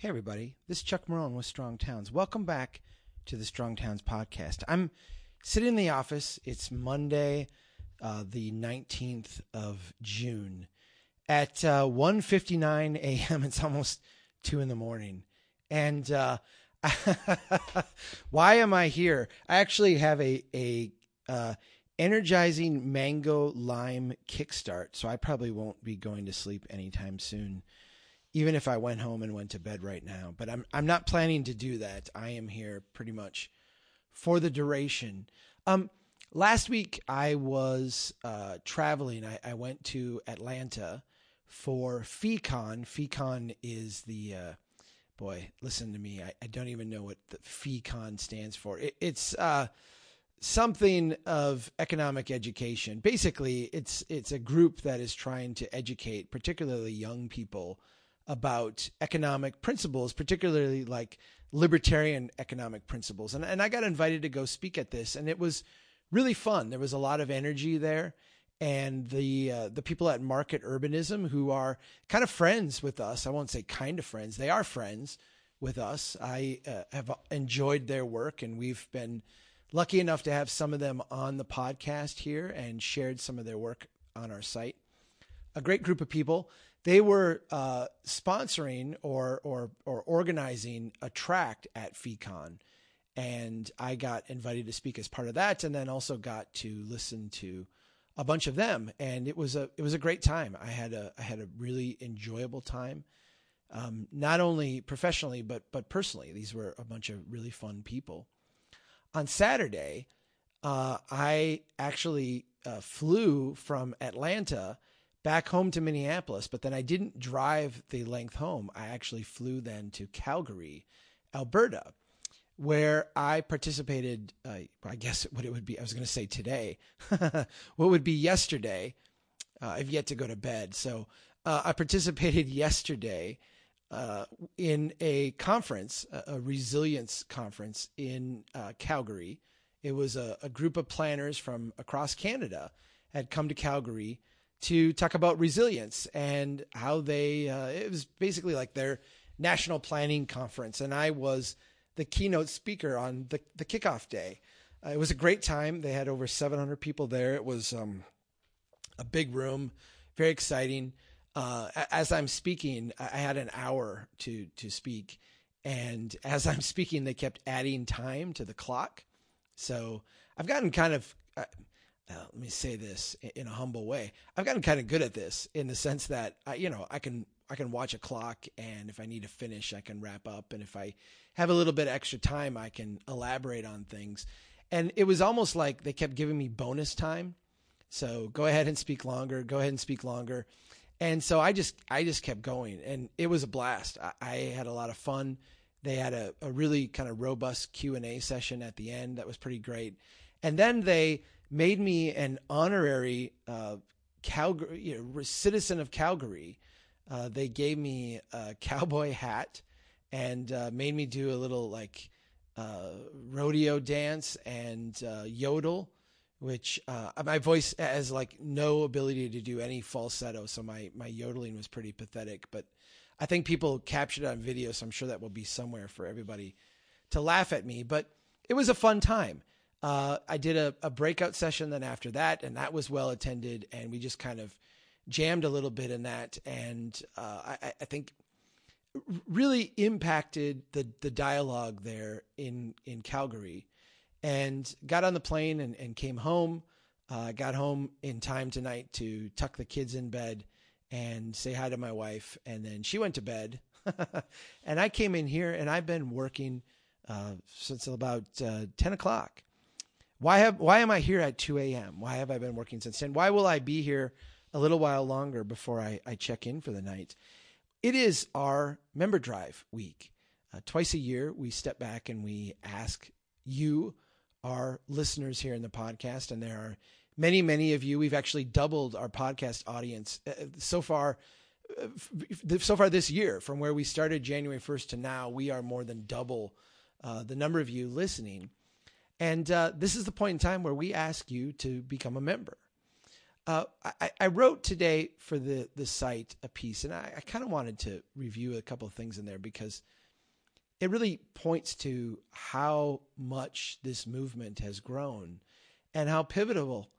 Hey, everybody. This is Chuck Marohn with Strong Towns. Welcome back to the Strong Towns podcast. I'm sitting in the office. It's Monday, uh, the 19th of June. At uh, 1.59 a.m., it's almost 2 in the morning. And uh, why am I here? I actually have a, a uh, energizing mango lime kickstart, so I probably won't be going to sleep anytime soon even if I went home and went to bed right now. But I'm I'm not planning to do that. I am here pretty much for the duration. Um, last week I was uh, traveling. I, I went to Atlanta for FeeCon. FeeCon is the uh, boy. Listen to me. I, I, don't even know what the FeeCon stands for. It, it's uh, something of economic education. Basically, it's it's a group that is trying to educate, particularly young people about economic principles, particularly like libertarian economic principles. And, and I got invited to go speak at this, and it was really fun. There was a lot of energy there. And the uh, the people at Market Urbanism, who are kind of friends with us, I won't say kind of friends, they are friends with us. I uh, have enjoyed their work, and we've been lucky enough to have some of them on the podcast here and shared some of their work on our site. A great group of people they were uh, sponsoring or or or organizing a tract at FeeCon, and I got invited to speak as part of that, and then also got to listen to a bunch of them, and it was a it was a great time. I had a I had a really enjoyable time, um, not only professionally but but personally. These were a bunch of really fun people. On Saturday, uh, I actually uh, flew from Atlanta back home to Minneapolis, but then I didn't drive the length home. I actually flew then to Calgary, Alberta, where I participated. Uh, I guess what it would be, I was going to say today, what would be yesterday. Uh, I've yet to go to bed. So uh, I participated yesterday uh, in a conference, a, resilience conference in uh, Calgary. It was a, a group of planners from across Canada had come to Calgary to talk about resilience and how they, uh, it was basically like their national planning conference. And I was the keynote speaker on the, the kickoff day. Uh, it was a great time. They had over 700 people there. It was um, a big room, very exciting. Uh, as I'm speaking, I had an hour to to speak, and as I'm speaking, they kept adding time to the clock. So I've gotten kind of uh, uh, let me say this in a humble way. I've gotten kind of good at this in the sense that I, you know, I can I can watch a clock, and if I need to finish, I can wrap up, and if I have a little bit extra time, I can elaborate on things. And it was almost like they kept giving me bonus time. So go ahead and speak longer. Go ahead and speak longer. And so I just I just kept going, and it was a blast. I, I had a lot of fun. They had a, a really kind of robust Q and A session at the end that was pretty great. And then they made me an honorary uh, Calgary you know, citizen of Calgary. Uh, they gave me a cowboy hat and uh, made me do a little like uh, rodeo dance and uh, yodel, which uh, my voice has like no ability to do any falsetto, so my my yodeling was pretty pathetic. But I think people captured it on video, so I'm sure that will be somewhere for everybody to laugh at me. But it was a fun time. Uh, I did a, a breakout session then after that, and that was well attended, and we just kind of jammed a little bit in that, and uh, I, I, think really impacted the the dialogue there in in Calgary, and got on the plane and, and came home. Uh, got home in time tonight to tuck the kids in bed and say hi to my wife, and then she went to bed, and I came in here, and I've been working uh, since about uh, ten o'clock why have why am I here at 2 a.m.? Why have I been working since 10? Why will I be here a little while longer before I, I check in for the night? It is our member drive week. Uh, twice a year, we step back and we ask you, our listeners here in the podcast, and there are many, many of you. We've actually doubled our podcast audience uh, so far. Uh, so far this year, from where we started January 1st to now, we are more than double uh, the number of you listening. And uh, this is the point in time where we ask you to become a member. Uh, I, I, wrote today for the the site a piece, and I, I kind of wanted to review a couple of things in there because it really points to how much this movement has grown and how pivotal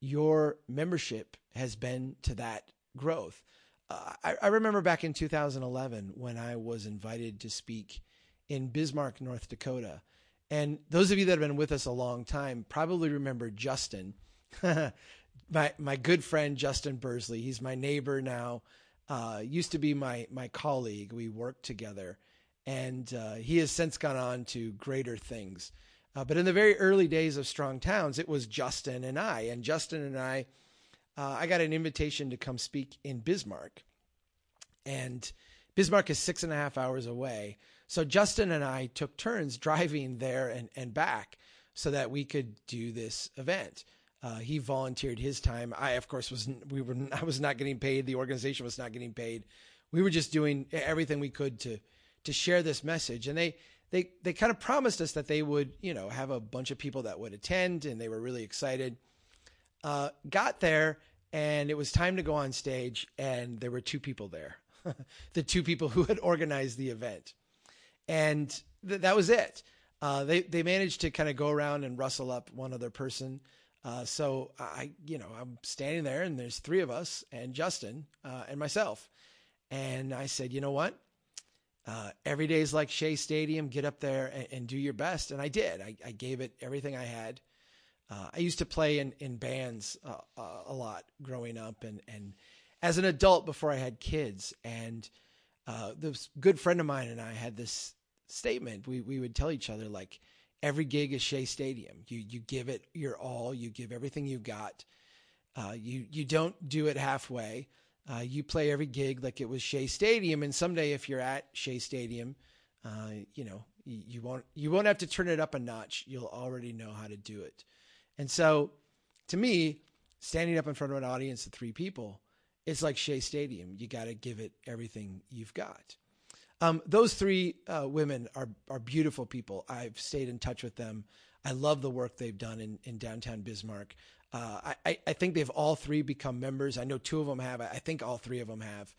your membership has been to that growth. Uh, I, I, remember back in 2011 when I was invited to speak in Bismarck, North Dakota. And those of you that have been with us a long time probably remember Justin, my my good friend Justin Burslie. He's my neighbor now. Uh, used to be my my colleague. We worked together, and uh, he has since gone on to greater things. Uh, but in the very early days of Strong Towns, it was Justin and I. And Justin and I, uh, I got an invitation to come speak in Bismarck. And Bismarck is six and a half hours away. So Justin and I took turns driving there and, and back so that we could do this event. Uh, he volunteered his time. I, of course, was we were I was not getting paid. The organization was not getting paid. We were just doing everything we could to to share this message. And they they they kind of promised us that they would you know have a bunch of people that would attend, and they were really excited. Uh, got there, and it was time to go on stage, and there were two people there, the two people who had organized the event, and th- that was it. Uh, they they managed to kind of go around and rustle up one other person. Uh, so I, you know, I'm standing there, and there's three of us, and Justin uh, and myself, and I said, you know what? uh, every day is like Shea Stadium. Get up there and, and do your best, and I did. I, I gave it everything I had. Uh, I used to play in in bands uh, a lot growing up, and and as an adult before I had kids. And uh, this good friend of mine and I had this statement. We we would tell each other like, every gig is Shea Stadium. You you give it your all. You give everything you've got. Uh, you you don't do it halfway. Uh, you play every gig like it was Shea Stadium, and someday if you're at Shea Stadium, uh, you know you, you, won't you won't have to turn it up a notch. You'll already know how to do it. And so, to me, standing up in front of an audience of three people, it's like Shea Stadium. You got to give it everything you've got. Um, those three uh, women are are beautiful people. I've stayed in touch with them. I love the work they've done in, in downtown Bismarck. Uh, I, I think they've all three become members. I know two of them have. I think all three of them have.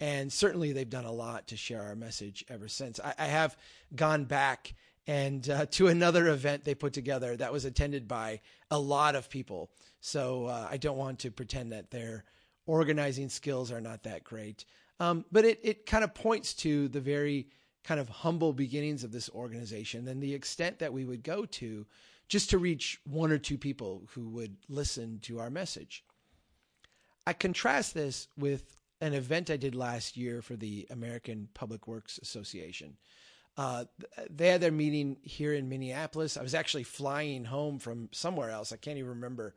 And certainly they've done a lot to share our message ever since. I, I have gone back and uh, to another event they put together that was attended by a lot of people. So uh, I don't want to pretend that their organizing skills are not that great. Um, but it, it kind of points to the very kind of humble beginnings of this organization and the extent that we would go to just to reach one or two people who would listen to our message. I contrast this with an event I did last year for the American Public Works Association. Uh, they had their meeting here in Minneapolis. I was actually flying home from somewhere else. I can't even remember.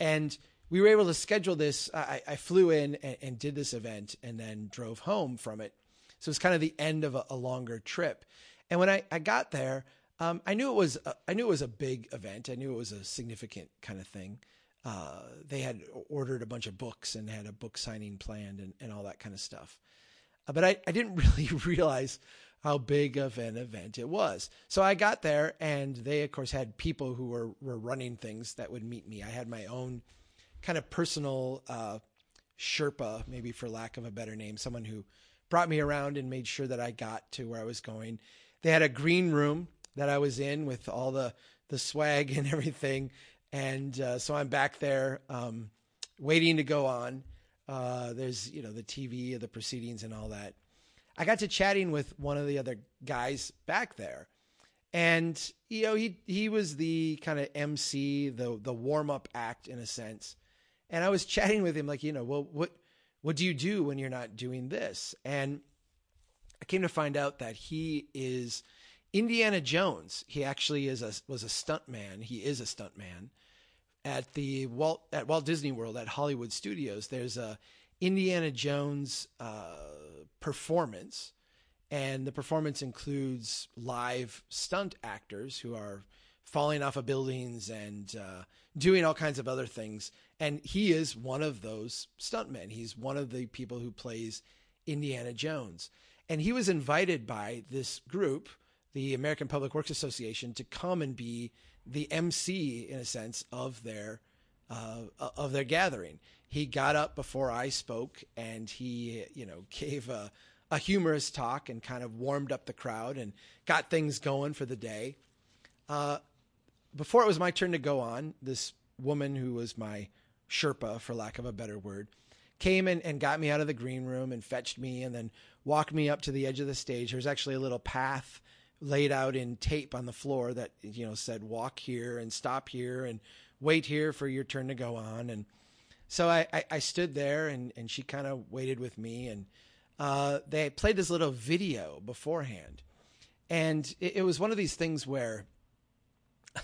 And we were able to schedule this. I, I flew in and, and, did this event and then drove home from it. So it's kind of the end of a, a longer trip. And when I, I got there, um, I knew it was a, I knew it was a big event. I knew it was a significant kind of thing. Uh, they had ordered a bunch of books and had a book signing planned and, and all that kind of stuff. Uh, but I, I didn't really realize how big of an event it was. So I got there and they of course had people who were, were running things that would meet me. I had my own kind of personal uh, Sherpa, maybe for lack of a better name, someone who brought me around and made sure that I got to where I was going. They had a green room that I was in with all the the swag and everything, and uh, so I'm back there um, waiting to go on. Uh, there's you know the TV the proceedings and all that. I got to chatting with one of the other guys back there, and you know he he was the kind of MC, the the warm up act in a sense. And I was chatting with him like, you know, well, what what do you do when you're not doing this? And I came to find out that he is Indiana Jones, he actually is a was a stuntman. He is a stuntman at the Walt at Walt Disney World at Hollywood Studios. There's a Indiana Jones uh, performance, and the performance includes live stunt actors who are falling off of buildings and uh, doing all kinds of other things. And he is one of those stuntmen. He's one of the people who plays Indiana Jones. And he was invited by this group the American Public Works Association to come and be the MC in a sense of their uh, of their gathering. He got up before I spoke and he, you know, gave a, a humorous talk and kind of warmed up the crowd and got things going for the day. Uh, before it was my turn to go on, this woman who was my Sherpa, for lack of a better word, came in and got me out of the green room and fetched me and then walked me up to the edge of the stage. There's actually a little path laid out in tape on the floor that you know said walk here and stop here and wait here for your turn to go on and so I, I, I stood there and, and she kind of waited with me and uh, they played this little video beforehand and it, it was one of these things where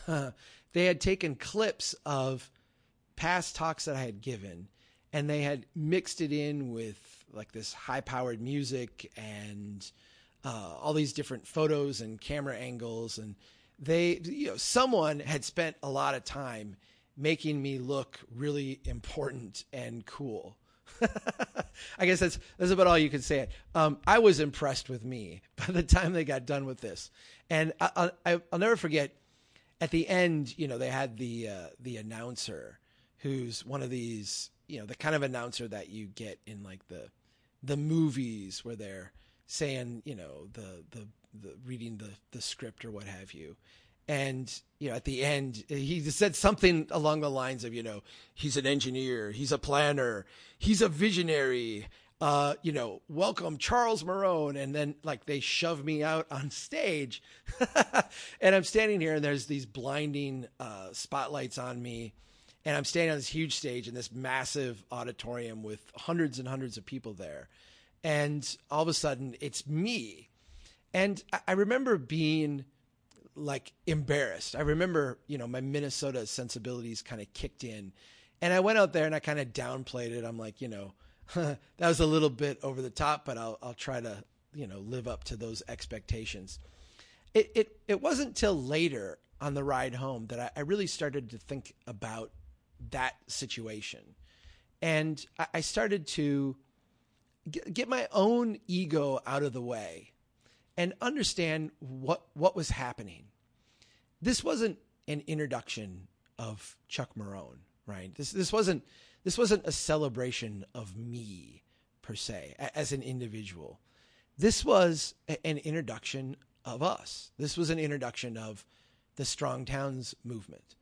they had taken clips of past talks that I had given and they had mixed it in with like this high powered music and uh, all these different photos and camera angles and they you know someone had spent a lot of time making me look really important and cool I guess that's that's about all you can say. Um, I was impressed with me by the time they got done with this, and I, I, I'll never forget. At the end, you know, they had the uh, the announcer, who's one of these, you know, the kind of announcer that you get in like the the movies where they're saying, you know, the the the reading the the script or what have you. And you know, at the end, he said something along the lines of, you know, he's an engineer, he's a planner, he's a visionary. Uh, you know, welcome Charles Marohn, and then like they shove me out on stage, and I'm standing here, and there's these blinding uh, spotlights on me, and I'm standing on this huge stage in this massive auditorium with hundreds and hundreds of people there, and all of a sudden it's me. And I remember being like embarrassed. I remember, you know, my Minnesota sensibilities kind of kicked in. And I went out there and I kind of downplayed it. I'm like, you know, that was a little bit over the top, but I'll I'll try to, you know, live up to those expectations. It it it wasn't till later on the ride home that I, I really started to think about that situation. And I, I started to get my own ego out of the way and understand what what was happening. This wasn't an introduction of Chuck Marohn, right? This this wasn't this wasn't a celebration of me per se as an individual. This was an introduction of us. This was an introduction of the Strong Towns movement.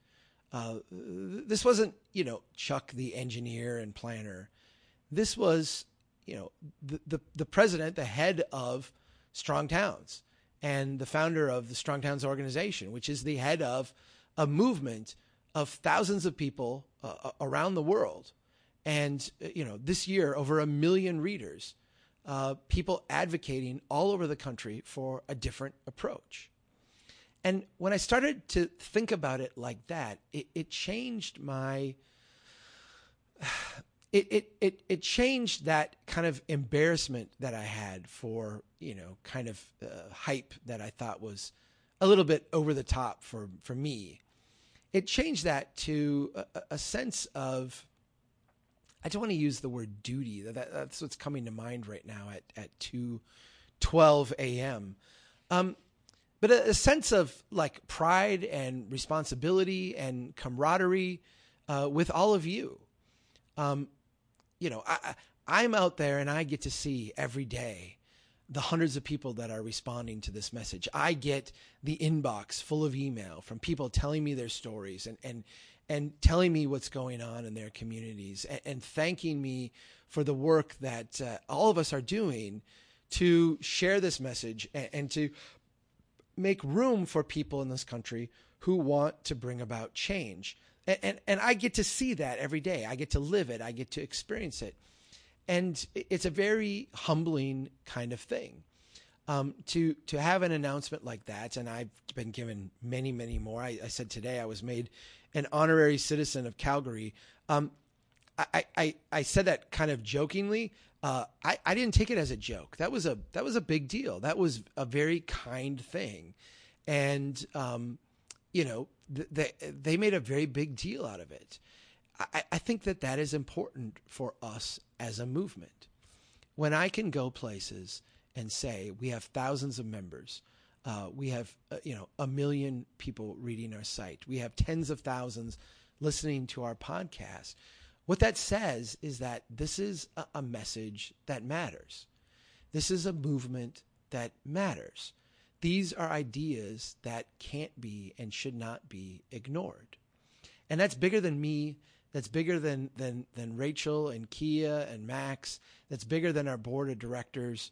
Uh, this wasn't, you know, Chuck the engineer and planner. This was you know, the, the, the president, the head of Strong Towns and the founder of the Strong Towns organization, which is the head of a movement of thousands of people uh, around the world. And, you know, this year, over a million readers, uh, people advocating all over the country for a different approach. And when I started to think about it like that, it, it changed my it, it, it, it changed that kind of embarrassment that I had for, you know, kind of uh, hype that I thought was a little bit over the top for, for me. It changed that to a, a sense of, I don't want to use the word duty. That, that's what's coming to mind right now at, at 2 12 a.m. Um, but a, a, sense of like pride and responsibility and camaraderie uh, with all of you. Um, you know, I, I'm out there and I get to see every day the hundreds of people that are responding to this message. I get the inbox full of email from people telling me their stories and, and, and telling me what's going on in their communities and, and thanking me for the work that uh, all of us are doing to share this message and, and to make room for people in this country who want to bring about change. And, and, and I get to see that every day. I get to live it. I get to experience it. And it's a very humbling kind of thing. Um, to to have an announcement like that, and I've been given many, many more. I, I said today I was made an honorary citizen of Calgary. Um, I, I, I said that kind of jokingly. Uh, I, I didn't take it as a joke. That was a that was a big deal. That was a very kind thing, and um, you know, they, they made a very big deal out of it. I, I think that that is important for us as a movement. When I can go places and say we have thousands of members, uh, we have uh, you know a million people reading our site, we have tens of thousands listening to our podcast, what that says is that this is a, a message that matters. This is a movement that matters. These are ideas that can't be and should not be ignored. And that's bigger than me. That's bigger than, than, than Rachel and Kia and Max. That's bigger than our board of directors.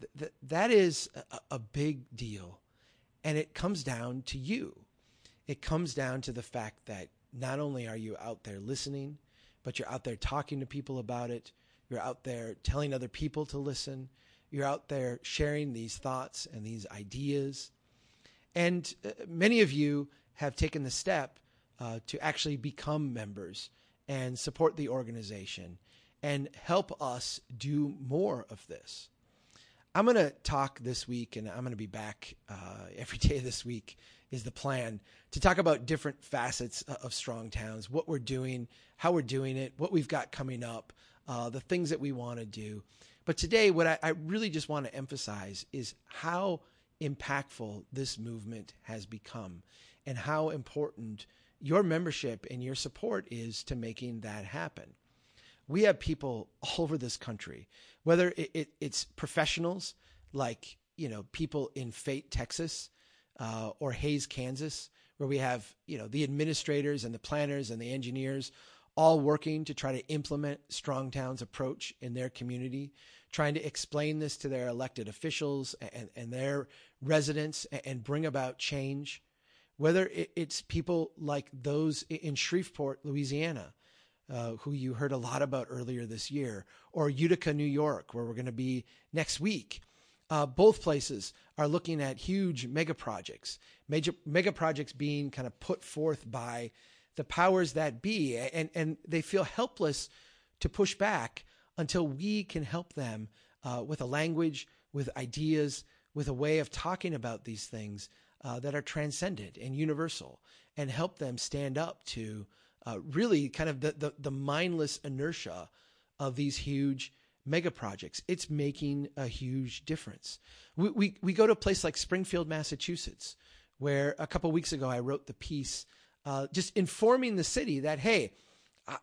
Th- th- that is a, a big deal. And it comes down to you. It comes down to the fact that not only are you out there listening, but you're out there talking to people about it. You're out there telling other people to listen. You're out there sharing these thoughts and these ideas. And uh, many of you have taken the step uh, to actually become members and support the organization and help us do more of this. I'm going to talk this week, and I'm going to be back uh, every day this week, is the plan to talk about different facets of Strong Towns, what we're doing, how we're doing it, what we've got coming up, uh, the things that we want to do. But today, what I, I really just want to emphasize is how impactful this movement has become and how important your membership and your support is to making that happen. We have people all over this country, whether it, it, it's professionals like you know people in Fate, Texas, uh, or Hays, Kansas, where we have you know the administrators and the planners and the engineers all working to try to implement Strong Town's approach in their community, trying to explain this to their elected officials and, and their residents and bring about change whether it's people like those in Shreveport, Louisiana, uh, who you heard a lot about earlier this year, or Utica, New York, where we're going to be next week. Uh, both places are looking at huge mega projects, major mega projects being kind of put forth by the powers that be, and and they feel helpless to push back until we can help them uh, with a language, with ideas, with a way of talking about these things uh, that are transcendent and universal and help them stand up to uh, really kind of the, the, the mindless inertia of these huge mega projects. It's making a huge difference. We, we, we go to a place like Springfield, Massachusetts, where a couple weeks ago I wrote the piece uh, just informing the city that, hey,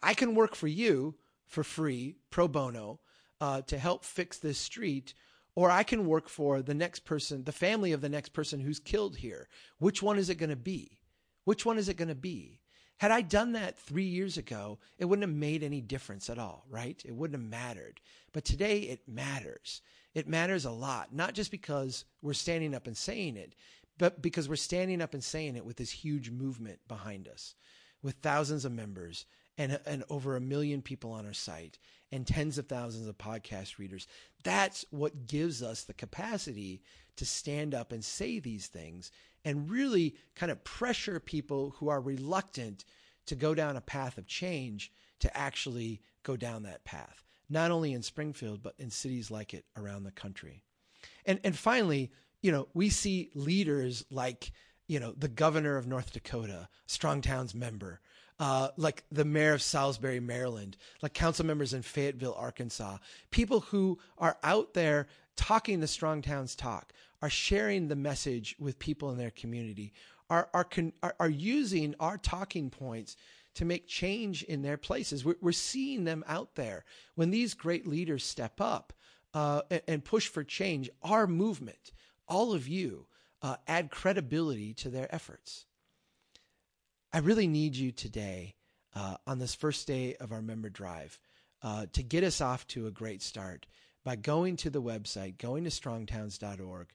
I can work for you for free, pro bono, uh, to help fix this street or I can work for the next person, the family of the next person who's killed here. Which one is it going to be? Which one is it going to be? Had I done that three years ago, it wouldn't have made any difference at all, right? It wouldn't have mattered. But today it matters. It matters a lot, not just because we're standing up and saying it, but because we're standing up and saying it with this huge movement behind us, with thousands of members and, and over a million people on our site and tens of thousands of podcast readers. That's what gives us the capacity to stand up and say these things and really kind of pressure people who are reluctant to go down a path of change to actually go down that path, not only in Springfield, but in cities like it around the country. And, and finally, you know, we see leaders like, you know, the governor of North Dakota, Strong Towns member, uh, like the mayor of Salisbury, Maryland, like council members in Fayetteville, Arkansas, people who are out there talking the Strong Towns talk, are sharing the message with people in their community, are, are, are, are using our talking points to make change in their places. We're, we're seeing them out there. When these great leaders step up uh, and, and, push for change, our movement, all of you, uh, add credibility to their efforts. I really need you today uh, on this first day of our member drive uh, to get us off to a great start by going to the website, going to strongtowns.org,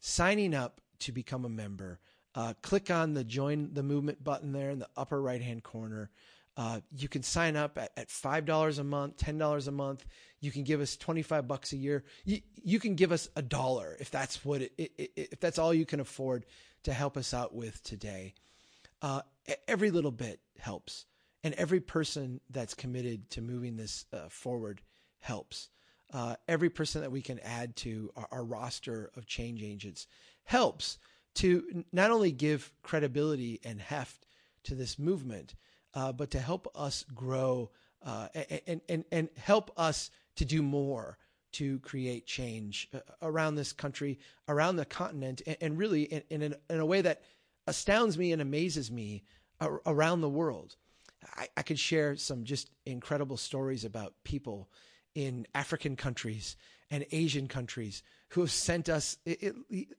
signing up to become a member. Uh, click on the join the movement button there in the upper right hand corner. Uh, you can sign up at, at $5 a month, $10 a month. You can give us 25 bucks a year. You, you can give us a dollar if that's what it, it, it, if that's all you can afford to help us out with today uh, every little bit helps. And every person that's committed to moving this uh, forward helps. Uh, every person that we can add to our, our, roster of change agents helps to not only give credibility and heft to this movement, uh, but to help us grow uh, and, and, and help us to do more to create change uh, around this country, around the continent, and, and really in, in, in a way that astounds me and amazes me around the world. I, I could share some just incredible stories about people in African countries and Asian countries who have sent us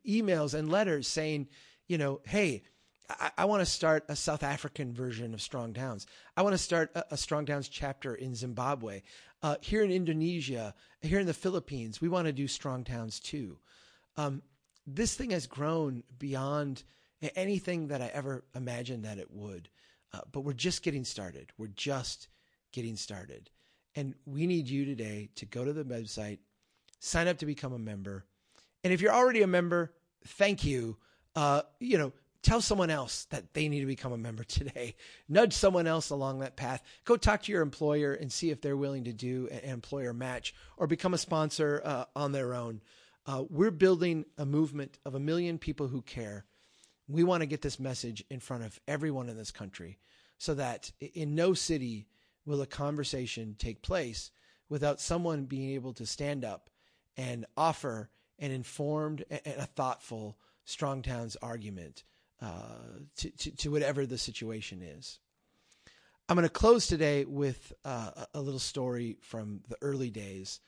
emails and letters saying, you know, hey, I, I want to start a South African version of Strong Towns. I want to start a, a Strong Towns chapter in Zimbabwe. Uh, here in Indonesia, here in the Philippines, we want to do Strong Towns too. Um, this thing has grown beyond anything that I ever imagined that it would. Uh, but we're just getting started. We're just getting started. And we need you today to go to the website, sign up to become a member. And if you're already a member, thank you. Uh, you know, tell someone else that they need to become a member today. Nudge someone else along that path. Go talk to your employer and see if they're willing to do an employer match or become a sponsor uh, on their own. Uh, we're building a movement of a million people who care. We want to get this message in front of everyone in this country so that in no city will a conversation take place without someone being able to stand up and offer an informed and a thoughtful strong towns argument uh, to, to, to, whatever the situation is. I'm going to close today with uh, a little story from the early days.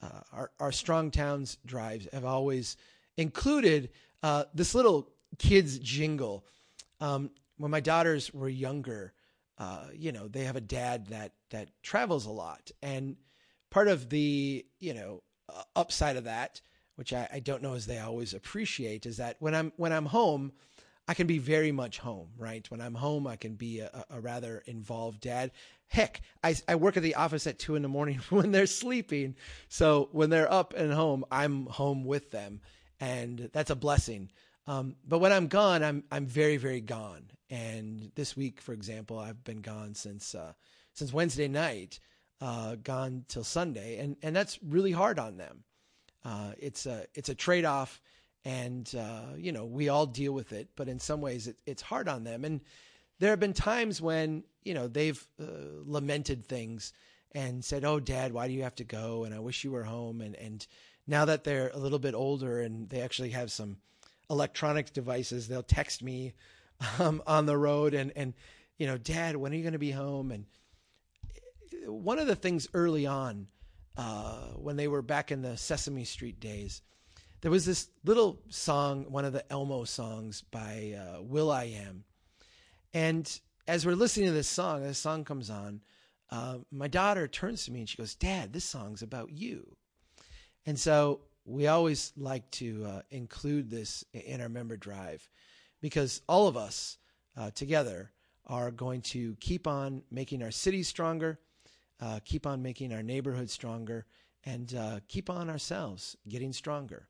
Uh, our, our Strong Towns drives have always included uh, this little kids jingle. Um, when my daughters were younger, uh, you know, they have a dad that that travels a lot, and part of the you know uh, upside of that, which I, I don't know as they always appreciate, is that when I'm when I'm home, I can be very much home, right? When I'm home, I can be a, a rather involved dad. Heck, I, I work at the office at two in the morning when they're sleeping. So when they're up and home, I'm home with them. And that's a blessing. Um, but when I'm gone, I'm I'm very very gone. And this week, for example, I've been gone since uh, since Wednesday night, uh, gone till Sunday, and and that's really hard on them. Uh, it's a it's a trade off, and uh, you know we all deal with it, but in some ways it, it's hard on them. And there have been times when you know they've uh, lamented things and said, "Oh, Dad, why do you have to go?" And I wish you were home. And and now that they're a little bit older and they actually have some electronic devices. They'll text me um, on the road and and you know, Dad, when are you going to be home? And one of the things early on, uh, when they were back in the Sesame Street days, there was this little song, one of the Elmo songs by uh, Am. and as we're listening to this song, this song comes on. Uh, my daughter turns to me and she goes, "Dad, this song's about you." And so we always like to uh, include this in our member drive because all of us uh, together are going to keep on making our cities stronger, uh, keep on making our neighborhoods stronger, and uh, keep on ourselves getting stronger.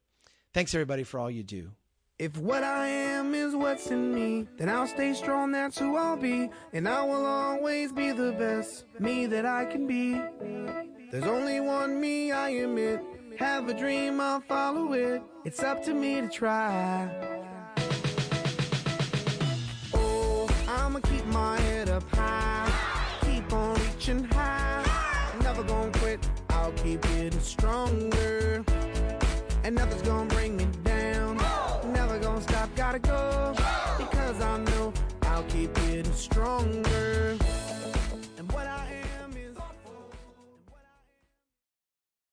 Thanks, everybody, for all you do. If what I am is what's in me, then I'll stay strong, that's who I'll be. And I will always be the best me that I can be. There's only one me, I admit. Have a dream, I'll follow it. It's up to me to try. Oh, I'ma keep my head up high. Keep on reaching high. Never gonna quit, I'll keep getting stronger. And nothing's